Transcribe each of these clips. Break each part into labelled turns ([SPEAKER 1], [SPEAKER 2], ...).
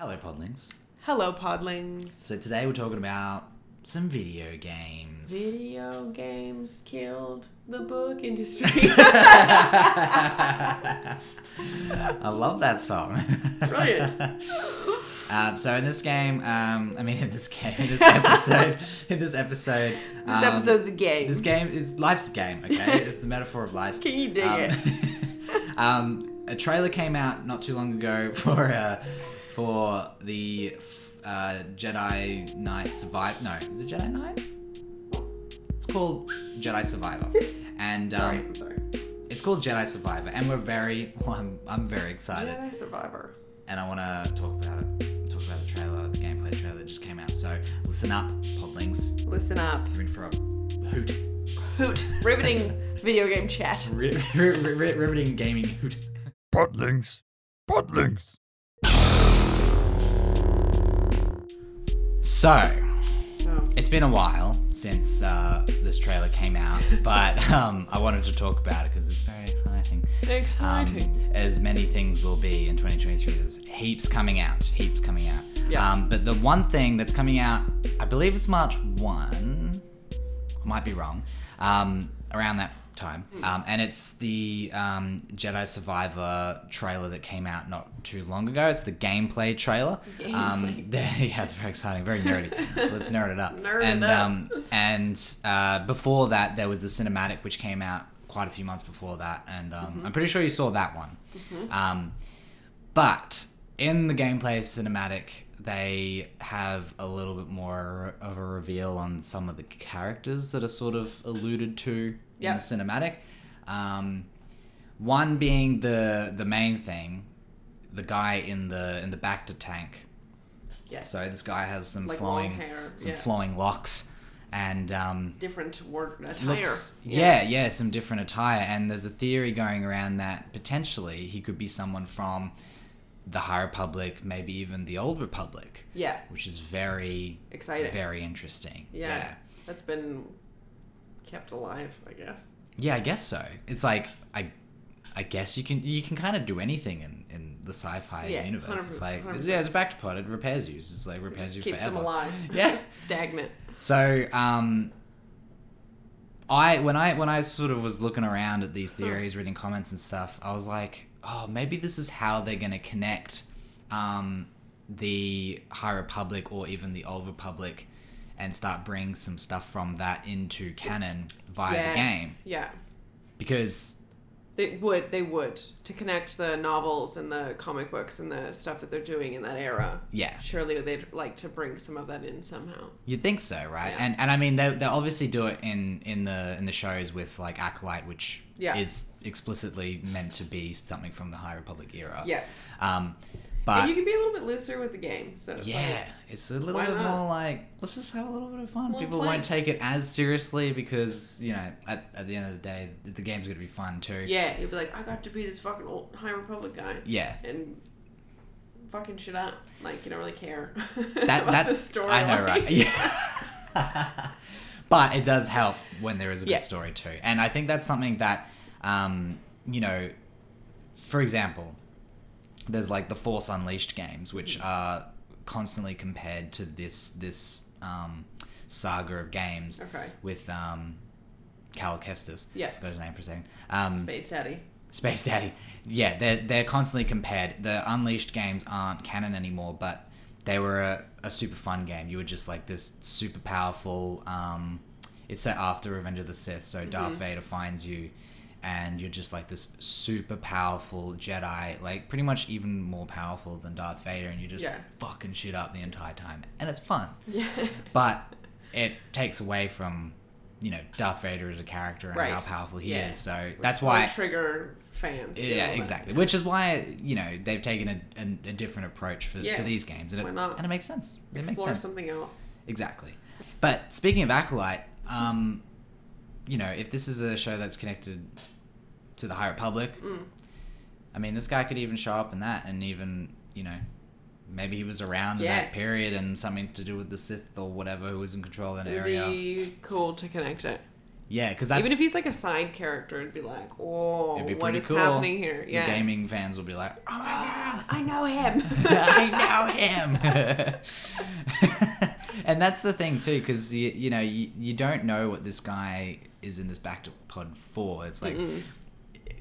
[SPEAKER 1] Hello, Podlings.
[SPEAKER 2] Hello, Podlings.
[SPEAKER 1] So today we're talking about some video games.
[SPEAKER 2] Video games killed the book industry.
[SPEAKER 1] I love that song.
[SPEAKER 2] Brilliant.
[SPEAKER 1] um, so in this game, um, I mean in this game, in this episode, in this episode,
[SPEAKER 2] this
[SPEAKER 1] um,
[SPEAKER 2] episode's a game.
[SPEAKER 1] This game is life's a game. Okay, it's the metaphor of life.
[SPEAKER 2] Can you dig
[SPEAKER 1] um,
[SPEAKER 2] it?
[SPEAKER 1] um, a trailer came out not too long ago for uh, for the uh, Jedi Knight Survive. No, is it Jedi Knight? It's called Jedi Survivor, and
[SPEAKER 2] Sorry,
[SPEAKER 1] um,
[SPEAKER 2] I'm sorry.
[SPEAKER 1] it's called Jedi Survivor, and we're very well. I'm, I'm very excited,
[SPEAKER 2] Jedi Survivor.
[SPEAKER 1] and I want to talk about it. Talk about the trailer, the gameplay trailer that just came out. So listen up, Podlings.
[SPEAKER 2] Listen up.
[SPEAKER 1] You're in for a hoot.
[SPEAKER 2] Hoot. Riveting video game chat.
[SPEAKER 1] Ri- ri- ri- riveting gaming hoot.
[SPEAKER 3] Podlings. Podlings.
[SPEAKER 1] So,
[SPEAKER 2] So,
[SPEAKER 1] it's been a while since uh, this trailer came out, but um, I wanted to talk about it because it's very exciting.
[SPEAKER 2] exciting.
[SPEAKER 1] Um, as many things will be in 2023. There's heaps coming out, heaps coming out.
[SPEAKER 2] Yeah.
[SPEAKER 1] Um, but the one thing that's coming out, I believe it's March 1, I might be wrong, um, around that time. Um, and it's the um, Jedi Survivor trailer that came out not too long ago. It's the gameplay trailer. Um, yeah, it's very exciting, very nerdy. Let's nerd it up.
[SPEAKER 2] Nerd it
[SPEAKER 1] and
[SPEAKER 2] up.
[SPEAKER 1] Um, and uh, before that, there was the cinematic, which came out quite a few months before that. And um,
[SPEAKER 2] Mm-hmm.
[SPEAKER 1] I'm pretty sure you saw that one. Um, but in the gameplay cinematic, they have a little bit more of a reveal on some of the characters that are sort of alluded to
[SPEAKER 2] Yep.
[SPEAKER 1] in the cinematic. Um, one being the the main thing, the guy in the in the Bacta tank.
[SPEAKER 2] yes.
[SPEAKER 1] So this guy has some
[SPEAKER 2] Like
[SPEAKER 1] flowing
[SPEAKER 2] hair,
[SPEAKER 1] some
[SPEAKER 2] yeah.
[SPEAKER 1] flowing locks, and um,
[SPEAKER 2] Different word attire.
[SPEAKER 1] looks yeah. yeah some different attire and there's a theory going around that potentially he could be someone from the high republic maybe even the old republic
[SPEAKER 2] Yeah.
[SPEAKER 1] which is very
[SPEAKER 2] Exciting.
[SPEAKER 1] very interesting
[SPEAKER 2] Yeah.
[SPEAKER 1] yeah
[SPEAKER 2] That's been kept alive, I guess.
[SPEAKER 1] yeah i guess so it's like i i guess you can you can kind of do anything in in the sci-fi
[SPEAKER 2] Yeah,
[SPEAKER 1] universe it's like
[SPEAKER 2] 100%.
[SPEAKER 1] yeah it's bacta pod it repairs you it's just like repairs
[SPEAKER 2] Just
[SPEAKER 1] you
[SPEAKER 2] keeps
[SPEAKER 1] forever
[SPEAKER 2] them alive.
[SPEAKER 1] Yeah.
[SPEAKER 2] Stagnant.
[SPEAKER 1] So, um, I when I when I sort of was looking around at these theories, reading comments and stuff, I was like, oh, maybe this is how they're going to connect um, the High Republic or even the Old Republic, and start bringing some stuff from that into canon via
[SPEAKER 2] yeah.
[SPEAKER 1] the game
[SPEAKER 2] Yeah.
[SPEAKER 1] because
[SPEAKER 2] They would. They would to connect the novels and the comic books and the stuff that they're doing in that era.
[SPEAKER 1] yeah,
[SPEAKER 2] Surely they'd like to bring some of that in somehow.
[SPEAKER 1] You'd think so, right?
[SPEAKER 2] Yeah.
[SPEAKER 1] And and I mean they they obviously do it in in the in the shows with like Acolyte, which
[SPEAKER 2] Yeah.
[SPEAKER 1] is explicitly meant to be something from the High Republic era.
[SPEAKER 2] Yeah.
[SPEAKER 1] Um,
[SPEAKER 2] and
[SPEAKER 1] but
[SPEAKER 2] you can be a little bit looser with the game. So it's
[SPEAKER 1] yeah,
[SPEAKER 2] like,
[SPEAKER 1] it's a little bit
[SPEAKER 2] not?
[SPEAKER 1] more like let's just have a little bit of fun. People
[SPEAKER 2] play.
[SPEAKER 1] won't take it as seriously because you know at, at the end of the day the game's gonna be fun too.
[SPEAKER 2] yeah, you'll be like, I got to be this fucking old High Republic guy
[SPEAKER 1] Yeah.
[SPEAKER 2] and fucking shit up. Like you don't really care
[SPEAKER 1] That
[SPEAKER 2] about
[SPEAKER 1] that
[SPEAKER 2] the story.
[SPEAKER 1] I know, right? Yeah. but it does help when there is a good
[SPEAKER 2] Yeah.
[SPEAKER 1] story too, and I think that's something that, um, you know, for example, there's like the Force Unleashed games, which
[SPEAKER 2] Mm.
[SPEAKER 1] are constantly compared to this this um, saga of games
[SPEAKER 2] Okay.
[SPEAKER 1] with um, Cal Kestis.
[SPEAKER 2] Yeah.
[SPEAKER 1] forgot his name for a second. Um,
[SPEAKER 2] Space Daddy.
[SPEAKER 1] Space Daddy. Yeah, they're they're constantly compared. The Unleashed games aren't canon anymore, but they were a, a super fun game. You were just like this super powerful. Um, it's set after Revenge of the Sith, so
[SPEAKER 2] Mm-hmm.
[SPEAKER 1] Darth Vader finds you, and you're just like this super powerful Jedi, like pretty much even more powerful than Darth Vader, and you just
[SPEAKER 2] Yeah.
[SPEAKER 1] fucking shit up the entire time, and it's fun.
[SPEAKER 2] Yeah.
[SPEAKER 1] But it takes away from. You know, Darth Vader as a character and how powerful he
[SPEAKER 2] Yeah.
[SPEAKER 1] is. So that's why
[SPEAKER 2] trigger fans.
[SPEAKER 1] yeah, exactly. Which is why you know they've taken a, a, a different approach for,
[SPEAKER 2] Yeah.
[SPEAKER 1] for these games, and it, and it makes sense. It makes
[SPEAKER 2] Explore
[SPEAKER 1] sense
[SPEAKER 2] something else.
[SPEAKER 1] exactly. But speaking of acolyte, um, you know, if this is a show that's connected to the High Republic,
[SPEAKER 2] Mm.
[SPEAKER 1] I mean, this guy could even show up in that, and even you know, maybe he was around in that period and something to do with the Sith or whatever who was in control of that
[SPEAKER 2] It'd
[SPEAKER 1] area.
[SPEAKER 2] be cool to connect it.
[SPEAKER 1] yeah, because
[SPEAKER 2] Even if he's like a side character, it'd be like, oh,
[SPEAKER 1] be
[SPEAKER 2] what is
[SPEAKER 1] cool.
[SPEAKER 2] happening here? Yeah.
[SPEAKER 1] gaming fans will be like, oh my god,
[SPEAKER 2] I know him.
[SPEAKER 1] I know him. and that's the thing too, because you you know you, you don't know what this guy is in this back pod for. It's like.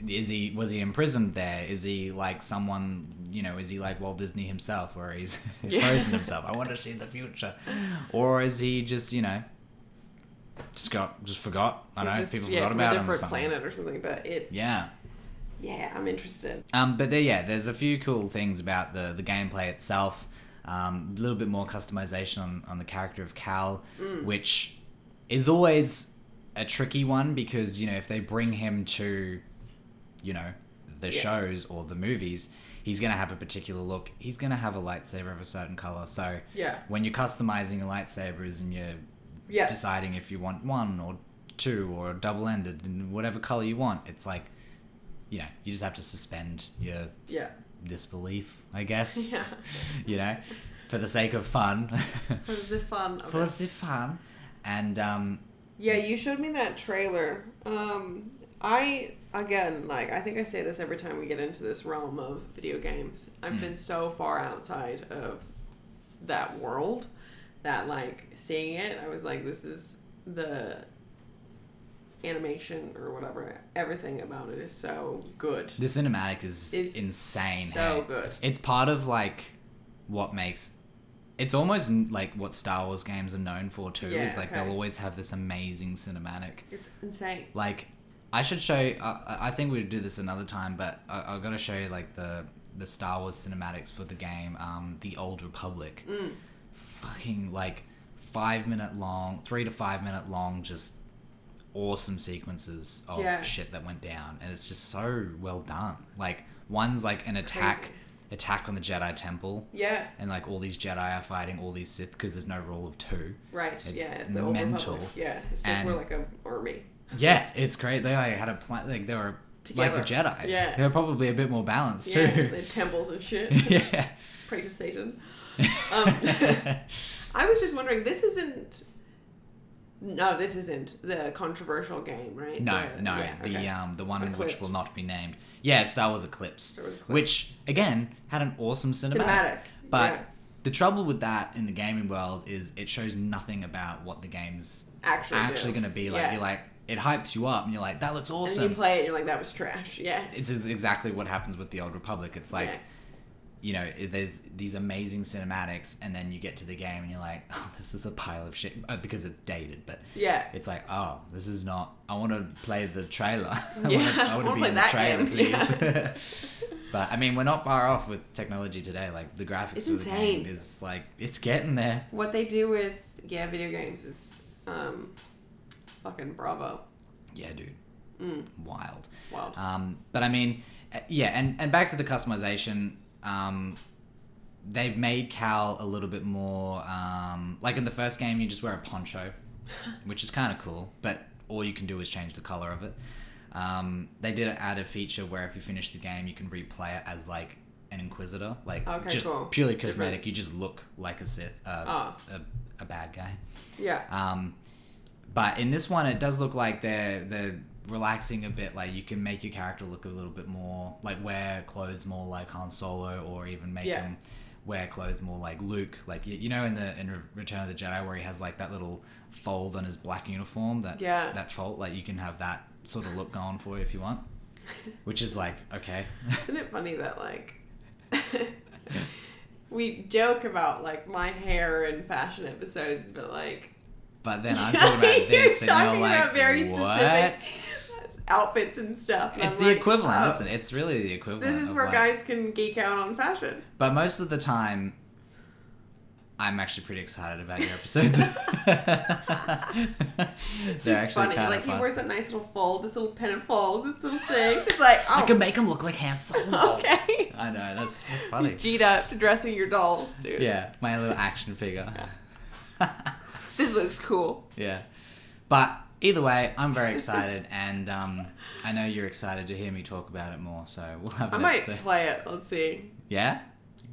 [SPEAKER 1] Is he was he imprisoned there? Is he like someone you know? Is he like Walt Disney himself, where he's
[SPEAKER 2] Yeah.
[SPEAKER 1] frozen himself? I want to see the future, or is he just you know just got just forgot? I don't know.
[SPEAKER 2] Just,
[SPEAKER 1] People
[SPEAKER 2] yeah,
[SPEAKER 1] forgot
[SPEAKER 2] from
[SPEAKER 1] about
[SPEAKER 2] a
[SPEAKER 1] him or
[SPEAKER 2] different planet or something. But it,
[SPEAKER 1] Yeah.
[SPEAKER 2] yeah, I'm interested.
[SPEAKER 1] Um, but there, yeah, there's a few cool things about the the gameplay itself. Um, a little bit more customization on, on the character of Cal, which is always a tricky one because you know if they bring him to, you know, the
[SPEAKER 2] Yeah.
[SPEAKER 1] shows or the movies, he's gonna have a particular look. He's gonna have a lightsaber of a certain color. So
[SPEAKER 2] Yeah.
[SPEAKER 1] when you're customizing your lightsabers and you're
[SPEAKER 2] Yeah.
[SPEAKER 1] deciding if you want one or two or double ended and whatever color you want, it's like, you know, you just have to suspend your
[SPEAKER 2] Yeah.
[SPEAKER 1] disbelief, I guess.
[SPEAKER 2] Yeah.
[SPEAKER 1] you know, for the sake of fun.
[SPEAKER 2] Was a fun. of
[SPEAKER 1] for
[SPEAKER 2] it.
[SPEAKER 1] the fun. And um,
[SPEAKER 2] Yeah, you showed me that trailer. Um, I again, like I think I say this every time we get into this realm of video games. I've
[SPEAKER 1] Mm.
[SPEAKER 2] been so far outside of that world that like seeing it, I was like, this is the animation or whatever. Everything about it is so good.
[SPEAKER 1] the cinematic is insane.
[SPEAKER 2] so
[SPEAKER 1] hey?
[SPEAKER 2] good.
[SPEAKER 1] It's part of like what makes. It's almost n- like what Star Wars games are known for too.
[SPEAKER 2] Yeah,
[SPEAKER 1] is like
[SPEAKER 2] okay.
[SPEAKER 1] they'll always have this amazing cinematic.
[SPEAKER 2] It's insane.
[SPEAKER 1] like I should show you. I, I think we'd do this another time, but I, I got to show you like the the Star Wars cinematics for the game, um, the Old Republic.
[SPEAKER 2] Mm.
[SPEAKER 1] Fucking like five minute long, three to five minute long, just awesome sequences of
[SPEAKER 2] Yeah.
[SPEAKER 1] shit that went down, and it's just so well done. Like one's like an attack,
[SPEAKER 2] Crazy.
[SPEAKER 1] attack on the Jedi Temple.
[SPEAKER 2] Yeah.
[SPEAKER 1] And like all these Jedi are fighting all these Sith because there's no rule of two.
[SPEAKER 2] Right.
[SPEAKER 1] It's
[SPEAKER 2] yeah. The Old
[SPEAKER 1] mental.
[SPEAKER 2] Republic. Yeah. It's
[SPEAKER 1] And-
[SPEAKER 2] we're like a army.
[SPEAKER 1] Yeah, it's great. They like had a plan. Like they were like the Jedi.
[SPEAKER 2] Yeah.
[SPEAKER 1] they're probably a bit more balanced
[SPEAKER 2] Yeah.
[SPEAKER 1] too.
[SPEAKER 2] They have temples and shit.
[SPEAKER 1] yeah.
[SPEAKER 2] Pray to Satan. Um, I was just wondering, this isn't. No, this isn't the controversial game, right?
[SPEAKER 1] no,
[SPEAKER 2] The-
[SPEAKER 1] no,
[SPEAKER 2] yeah,
[SPEAKER 1] the
[SPEAKER 2] okay.
[SPEAKER 1] um the one
[SPEAKER 2] Eclipse.
[SPEAKER 1] which will not be named. Yeah, Star Wars Eclipse,
[SPEAKER 2] Star Wars Eclipse.
[SPEAKER 1] which again had an awesome cinematic.
[SPEAKER 2] cinematic.
[SPEAKER 1] But
[SPEAKER 2] yeah.
[SPEAKER 1] the trouble with that in the gaming world is it shows nothing about what the game's
[SPEAKER 2] actually,
[SPEAKER 1] actually going to be like.
[SPEAKER 2] Yeah.
[SPEAKER 1] You're like, it hypes you up, and you're like, that looks awesome and
[SPEAKER 2] you play it, and you're like, that was trash. Yeah.
[SPEAKER 1] it's exactly what happens with the Old Republic. It's like.
[SPEAKER 2] Yeah.
[SPEAKER 1] You know, there's these amazing cinematics, and then you get to the game, and you're like, "Oh, this is a pile of shit," uh, because it's dated. But
[SPEAKER 2] Yeah.
[SPEAKER 1] it's like, oh, this is not. I want to play the trailer. I
[SPEAKER 2] Yeah,
[SPEAKER 1] want to, I want
[SPEAKER 2] wanna
[SPEAKER 1] be
[SPEAKER 2] play
[SPEAKER 1] in the trailer,
[SPEAKER 2] game,
[SPEAKER 1] please. but I mean, we're not far off with technology today. Like the graphics
[SPEAKER 2] It's
[SPEAKER 1] for the game
[SPEAKER 2] insane.
[SPEAKER 1] is like it's getting there.
[SPEAKER 2] What they do with yeah video games is um, fucking bravo.
[SPEAKER 1] Yeah, dude,
[SPEAKER 2] Mm,
[SPEAKER 1] wild.
[SPEAKER 2] wild.
[SPEAKER 1] Um, but I mean, uh, yeah, and and back to the customization. Um, they've made Cal a little bit more um, like in the first game. You just wear a poncho, which is kind of cool, but all you can do is change the color of it. Um, they did add a feature where if you finish the game, you can replay it as like an Inquisitor, like
[SPEAKER 2] Okay,
[SPEAKER 1] just
[SPEAKER 2] cool.
[SPEAKER 1] purely
[SPEAKER 2] Different.
[SPEAKER 1] cosmetic. You just look like a Sith, uh,
[SPEAKER 2] Ah.
[SPEAKER 1] a, a bad guy.
[SPEAKER 2] yeah.
[SPEAKER 1] Um, but in this one, it does look like they're they're relaxing a bit. Like you can make your character look a little bit more like wear clothes more like Han Solo, or even make
[SPEAKER 2] Yeah.
[SPEAKER 1] him wear clothes more like Luke. Like you, you know in the in Return of the Jedi where he has like that little fold on his black uniform. That
[SPEAKER 2] Yeah.
[SPEAKER 1] that fold. Like you can have that sort of look going for you if you want. Which is like okay.
[SPEAKER 2] Isn't it funny that like we joke about like my hair in fashion episodes, but like
[SPEAKER 1] But then I'm talking about this, and
[SPEAKER 2] talking
[SPEAKER 1] you're like,
[SPEAKER 2] about very
[SPEAKER 1] what?
[SPEAKER 2] specific outfits and stuff. and
[SPEAKER 1] It's
[SPEAKER 2] I'm
[SPEAKER 1] the
[SPEAKER 2] like,
[SPEAKER 1] equivalent,
[SPEAKER 2] oh,
[SPEAKER 1] isn't it? It's really the equivalent.
[SPEAKER 2] This is where
[SPEAKER 1] like-
[SPEAKER 2] guys can geek out on fashion.
[SPEAKER 1] But most of the time, I'm actually pretty excited about your episodes.
[SPEAKER 2] It's just funny. Like he
[SPEAKER 1] fun.
[SPEAKER 2] wears that nice little fold, this little fold, this little thing. It's like,
[SPEAKER 1] I
[SPEAKER 2] oh,
[SPEAKER 1] can make him look like Han Solo.
[SPEAKER 2] okay.
[SPEAKER 1] I know that's so funny.
[SPEAKER 2] G'd up to dressing your dolls, dude.
[SPEAKER 1] Yeah, my little action figure.
[SPEAKER 2] This looks cool.
[SPEAKER 1] yeah, but either way, I'm very excited, and um, I know you're excited to hear me talk about it more. So we'll have
[SPEAKER 2] I might
[SPEAKER 1] episode.
[SPEAKER 2] play it. Let's see.
[SPEAKER 1] Yeah,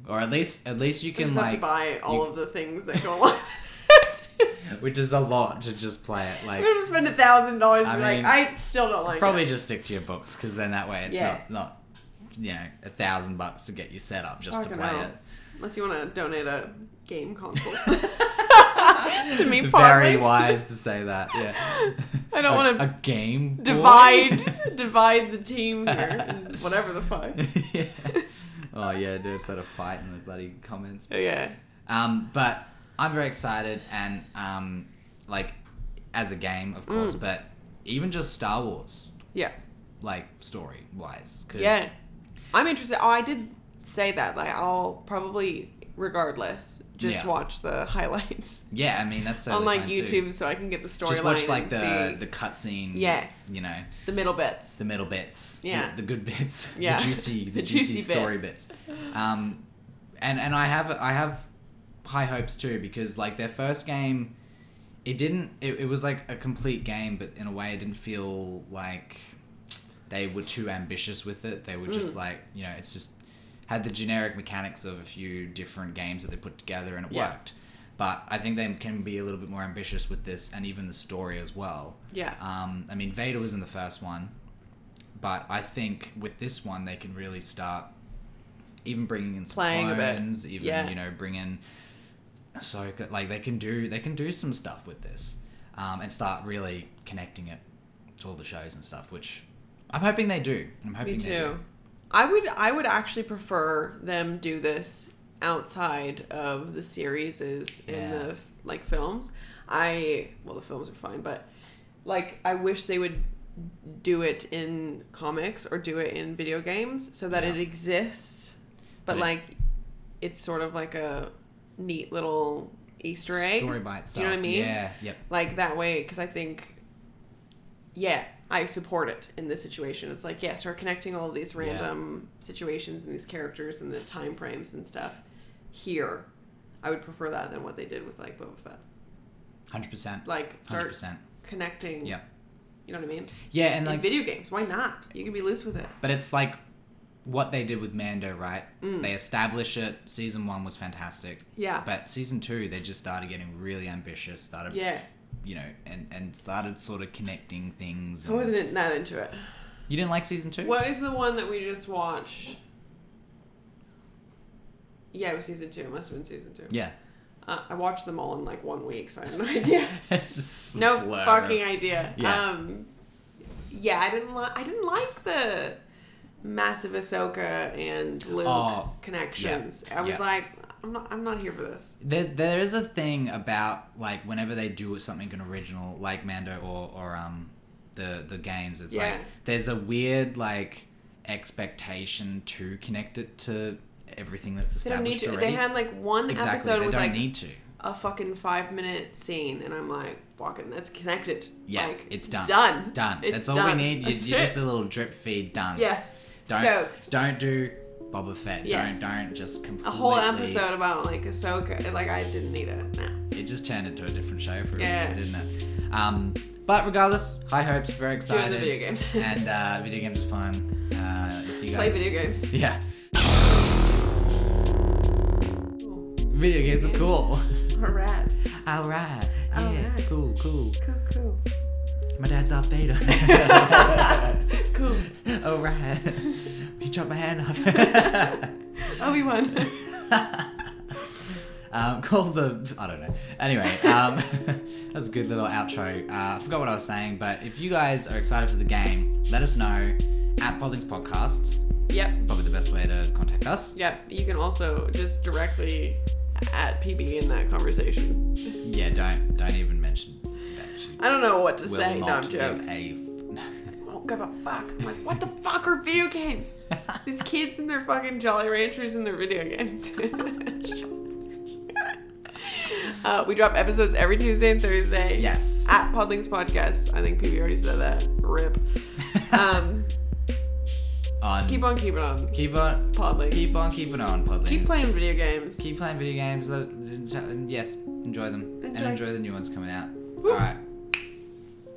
[SPEAKER 1] or at least at least you can
[SPEAKER 2] just have to
[SPEAKER 1] like.
[SPEAKER 2] buy all of the things that go along.
[SPEAKER 1] which is a lot to just play it. Like
[SPEAKER 2] I'm gonna spend a thousand dollars
[SPEAKER 1] I mean,
[SPEAKER 2] like, I still don't like
[SPEAKER 1] probably
[SPEAKER 2] it.
[SPEAKER 1] just stick to your books because then that way it's
[SPEAKER 2] Yeah.
[SPEAKER 1] not not you know a thousand bucks to get you set up just to play
[SPEAKER 2] hell.
[SPEAKER 1] it.
[SPEAKER 2] Unless you want to donate a game console to me,
[SPEAKER 1] Very wise to say that. Yeah.
[SPEAKER 2] I don't want to
[SPEAKER 1] a
[SPEAKER 2] to
[SPEAKER 1] game boy?
[SPEAKER 2] divide divide the team here, and whatever the fuck.
[SPEAKER 1] yeah. Oh yeah, dude, instead of fighting the bloody comments.
[SPEAKER 2] Yeah,
[SPEAKER 1] Um, but I'm very excited and um, like as a game, of course,
[SPEAKER 2] Mm.
[SPEAKER 1] but even just Star Wars,
[SPEAKER 2] yeah,
[SPEAKER 1] like story wise, because
[SPEAKER 2] yeah. I'm interested. Oh, I did say that. Like, I'll probably, regardless, just
[SPEAKER 1] Yeah.
[SPEAKER 2] watch the highlights
[SPEAKER 1] yeah, I mean that's totally
[SPEAKER 2] on like
[SPEAKER 1] fine,
[SPEAKER 2] YouTube
[SPEAKER 1] Too.
[SPEAKER 2] so I can get the storyline.
[SPEAKER 1] Just watch like the
[SPEAKER 2] see
[SPEAKER 1] the cutscene.
[SPEAKER 2] Yeah.
[SPEAKER 1] You know,
[SPEAKER 2] the middle bits.
[SPEAKER 1] the middle bits. the-
[SPEAKER 2] Yeah.
[SPEAKER 1] The, good bits.
[SPEAKER 2] Yeah.
[SPEAKER 1] The juicy, the,
[SPEAKER 2] The
[SPEAKER 1] juicy,
[SPEAKER 2] juicy
[SPEAKER 1] story
[SPEAKER 2] bits.
[SPEAKER 1] bits. Um, and and I have I have high hopes too because like their first game, it didn't. It, it was like a complete game, but in a way, it didn't feel like they were too ambitious with it. They were just
[SPEAKER 2] Mm.
[SPEAKER 1] like you know, it's just had the generic mechanics of a few different games that they put together, and it
[SPEAKER 2] Yeah.
[SPEAKER 1] worked. But I think they can be a little bit more ambitious with this, and even the story as well.
[SPEAKER 2] Yeah.
[SPEAKER 1] Um, I mean, Vader was in the first one, but I think with this one they can really start even bringing in some
[SPEAKER 2] Playing
[SPEAKER 1] clones, even
[SPEAKER 2] Yeah.
[SPEAKER 1] you know, bring in so like they can do they can do some stuff with this, um, and start really connecting it to all the shows and stuff, which I'm hoping they do. I'm hoping
[SPEAKER 2] Me
[SPEAKER 1] they
[SPEAKER 2] too.
[SPEAKER 1] do.
[SPEAKER 2] I would I would actually prefer them do this outside of the series is in
[SPEAKER 1] Yeah.
[SPEAKER 2] the like films. I well the films are fine, but like I wish they would do it in comics or do it in video games so that
[SPEAKER 1] Yeah.
[SPEAKER 2] it exists, but
[SPEAKER 1] But it-
[SPEAKER 2] like it's sort of like a neat little Easter egg.
[SPEAKER 1] Story by itself.
[SPEAKER 2] Do you know what I mean?
[SPEAKER 1] Yeah. Yep.
[SPEAKER 2] like that way because i think yeah i support it in this situation it's like yeah start connecting all of these
[SPEAKER 1] Yeah.
[SPEAKER 2] random situations and these characters and the time frames and stuff here i would prefer that than what they did with like boba fett
[SPEAKER 1] Hundred percent.
[SPEAKER 2] like start
[SPEAKER 1] percent.
[SPEAKER 2] connecting
[SPEAKER 1] Yeah.
[SPEAKER 2] you know what i mean
[SPEAKER 1] Yeah, and
[SPEAKER 2] in
[SPEAKER 1] like
[SPEAKER 2] video games why not you can be loose with it
[SPEAKER 1] But it's like what they did with Mando, right?
[SPEAKER 2] Mm.
[SPEAKER 1] They establish it. Season one was fantastic,
[SPEAKER 2] yeah
[SPEAKER 1] but season two they just started getting really ambitious. Started,
[SPEAKER 2] yeah
[SPEAKER 1] you know, and and started sort of connecting things.
[SPEAKER 2] i wasn't in- that into it
[SPEAKER 1] You didn't like season two?
[SPEAKER 2] what is the one that we just watched yeah it was season two it must have been season two
[SPEAKER 1] Yeah,
[SPEAKER 2] uh, i watched them all in like one week so i have no idea
[SPEAKER 1] it's just
[SPEAKER 2] no
[SPEAKER 1] blur.
[SPEAKER 2] fucking idea.
[SPEAKER 1] Yeah.
[SPEAKER 2] Um, yeah, I didn't like. I didn't like the massive Ahsoka and Luke
[SPEAKER 1] Oh,
[SPEAKER 2] connections.
[SPEAKER 1] yeah,
[SPEAKER 2] I was
[SPEAKER 1] yeah.
[SPEAKER 2] like, I'm not. I'm not here for this.
[SPEAKER 1] There, there is a thing about like whenever they do something an original, like Mando or or um the the games. It's like there's a weird like expectation to connect it to everything that's established
[SPEAKER 2] They don't need to.
[SPEAKER 1] already.
[SPEAKER 2] They had like one
[SPEAKER 1] exactly,
[SPEAKER 2] episode
[SPEAKER 1] they
[SPEAKER 2] with
[SPEAKER 1] don't
[SPEAKER 2] like
[SPEAKER 1] need to.
[SPEAKER 2] a fucking five minute scene, and I'm like, fucking, that's connected.
[SPEAKER 1] Yes,
[SPEAKER 2] Like,
[SPEAKER 1] it's done.
[SPEAKER 2] Done.
[SPEAKER 1] Done.
[SPEAKER 2] It's
[SPEAKER 1] That's all
[SPEAKER 2] done.
[SPEAKER 1] we need. You, you're just a little drip feed. Done.
[SPEAKER 2] Yes.
[SPEAKER 1] Don't
[SPEAKER 2] Stoked.
[SPEAKER 1] don't do Boba Fett.
[SPEAKER 2] Yes.
[SPEAKER 1] Don't don't just completely.
[SPEAKER 2] A whole episode about like Ahsoka. Like I didn't need it. No.
[SPEAKER 1] It just turned into a different show for
[SPEAKER 2] Yeah.
[SPEAKER 1] everyone, didn't it? Um, but regardless, high hopes. Very excited.
[SPEAKER 2] video games.
[SPEAKER 1] and uh, video games are fun. Uh, if you guys
[SPEAKER 2] Play video games.
[SPEAKER 1] Yeah,
[SPEAKER 2] Cool.
[SPEAKER 1] video games are cool. Alright. Alright. Yeah.
[SPEAKER 2] Alright.
[SPEAKER 1] Cool. Cool.
[SPEAKER 2] Cool. Cool.
[SPEAKER 1] My dad's Darth Vader.
[SPEAKER 2] Cool.
[SPEAKER 1] All right. You chopped my hand off.
[SPEAKER 2] Obi Wan.
[SPEAKER 1] um, call the I don't know. Anyway, um, that's a good little outro. Uh, I forgot what I was saying, but if you guys are excited for the game, let us know at Podlings Podcast.
[SPEAKER 2] yep.
[SPEAKER 1] Probably the best way to contact us.
[SPEAKER 2] Yep. You can also just directly at PB in that conversation.
[SPEAKER 1] Yeah, don't don't even mention. She
[SPEAKER 2] I don't know what to say. No,
[SPEAKER 1] not
[SPEAKER 2] I'm
[SPEAKER 1] a.
[SPEAKER 2] I don't give a fuck. I'm like, what the fuck are video games? These kids and their fucking Jolly Ranchers and their video games. uh, we drop episodes every Tuesday and Thursday.
[SPEAKER 1] yes.
[SPEAKER 2] At Podlings Podcast. I think PB already said that. Rip. Um,
[SPEAKER 1] on
[SPEAKER 2] keep on keeping on.
[SPEAKER 1] keep on
[SPEAKER 2] Podlings.
[SPEAKER 1] keep on keeping on Podlings.
[SPEAKER 2] Keep playing video games.
[SPEAKER 1] Keep playing video games. uh, Yes, enjoy them
[SPEAKER 2] Enjoy.
[SPEAKER 1] and enjoy the new ones coming out.
[SPEAKER 2] Woo.
[SPEAKER 1] All right.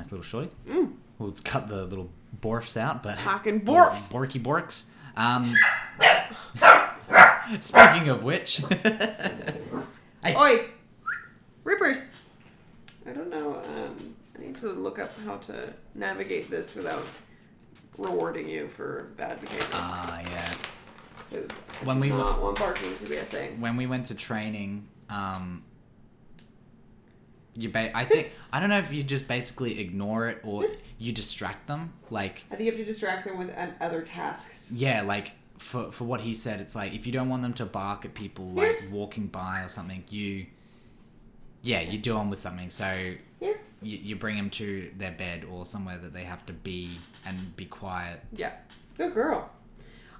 [SPEAKER 1] Nice little shorty.
[SPEAKER 2] Mm.
[SPEAKER 1] We'll cut the little borfs out, but
[SPEAKER 2] Fucking borfs.
[SPEAKER 1] Borky borks. Um, speaking of which, Hey.
[SPEAKER 2] Oi! Rippers! I don't know. Um, I need to look up how to navigate this without rewarding you for bad behavior.
[SPEAKER 1] ah yeah,
[SPEAKER 2] Because
[SPEAKER 1] when we
[SPEAKER 2] not want barking to be a thing.
[SPEAKER 1] when we went to training, um, you ba- I think I don't know if you just basically ignore it or
[SPEAKER 2] Sit.
[SPEAKER 1] you distract them. Like
[SPEAKER 2] I think you have to distract them with other tasks.
[SPEAKER 1] yeah, like for for what he said, it's like if you don't want them to bark at people like walking by or something, you yeah you do them with something. So
[SPEAKER 2] Yeah.
[SPEAKER 1] you, you bring them to their bed or somewhere that they have to be and be quiet.
[SPEAKER 2] Yeah. Good girl.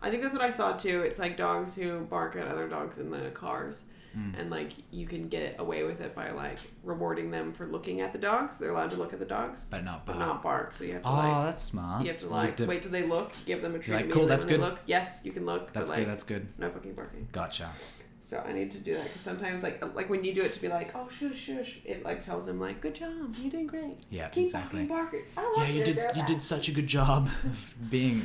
[SPEAKER 2] I think that's what I saw too. It's like dogs who bark at other dogs in the cars.
[SPEAKER 1] Mm.
[SPEAKER 2] And like you can get away with it by like rewarding them for looking at the dogs. They're allowed to look at the dogs,
[SPEAKER 1] But not bark.
[SPEAKER 2] but not bark. So you have to
[SPEAKER 1] oh,
[SPEAKER 2] like
[SPEAKER 1] that's smart.
[SPEAKER 2] you have to like wait till they look, give them a treat.
[SPEAKER 1] like, cool, that's
[SPEAKER 2] when they
[SPEAKER 1] good.
[SPEAKER 2] Look. Yes, you can look.
[SPEAKER 1] That's
[SPEAKER 2] but,
[SPEAKER 1] good.
[SPEAKER 2] like,
[SPEAKER 1] That's good.
[SPEAKER 2] no fucking barking.
[SPEAKER 1] Gotcha.
[SPEAKER 2] So I need to do that because sometimes like like when you do it to be like oh shush shush, it like tells them like good job, you're doing great.
[SPEAKER 1] Yeah,
[SPEAKER 2] Keep
[SPEAKER 1] exactly.
[SPEAKER 2] barking, barking.
[SPEAKER 1] Yeah, you did. You
[SPEAKER 2] that."
[SPEAKER 1] did such a good job of being